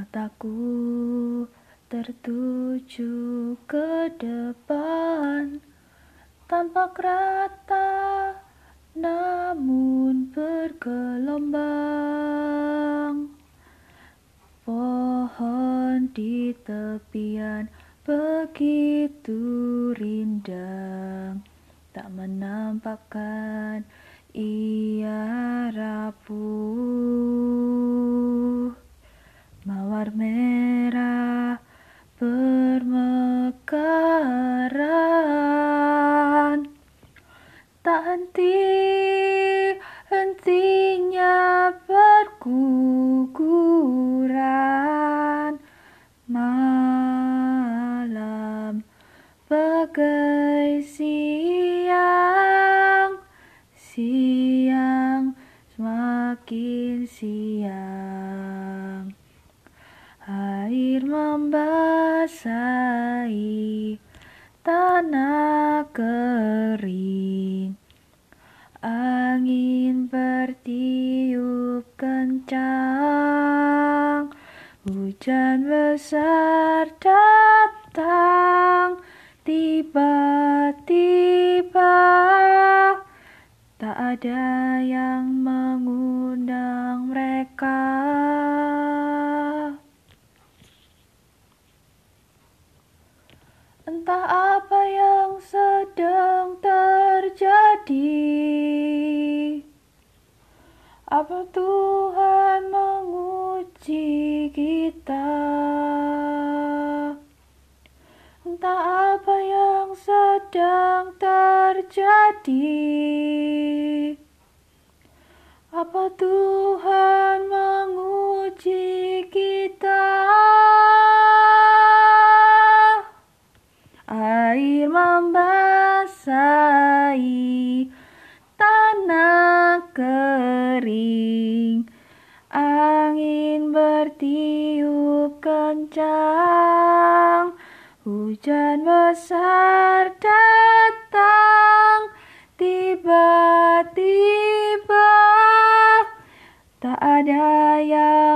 Mataku tertuju ke depan. Tanpa rata namun bergelombang. Pohon di tepian begitu rindang tak menampakkan ia rapuh tak henti-hentinya berguguran. Malam bagai siang siang semakin siang. Air membasahi tanah kering Angin bertiup kencang Hujan besar datang Tiba-tiba Tak ada yang mengundang mereka. Entah apa yang sedang Apa Tuhan menguji kita? Entah apa yang sedang terjadi. Apa Tuhan menguji kita? Air membasahi tanah kering kencang Hujan besar datang Tiba-tiba Tak ada yang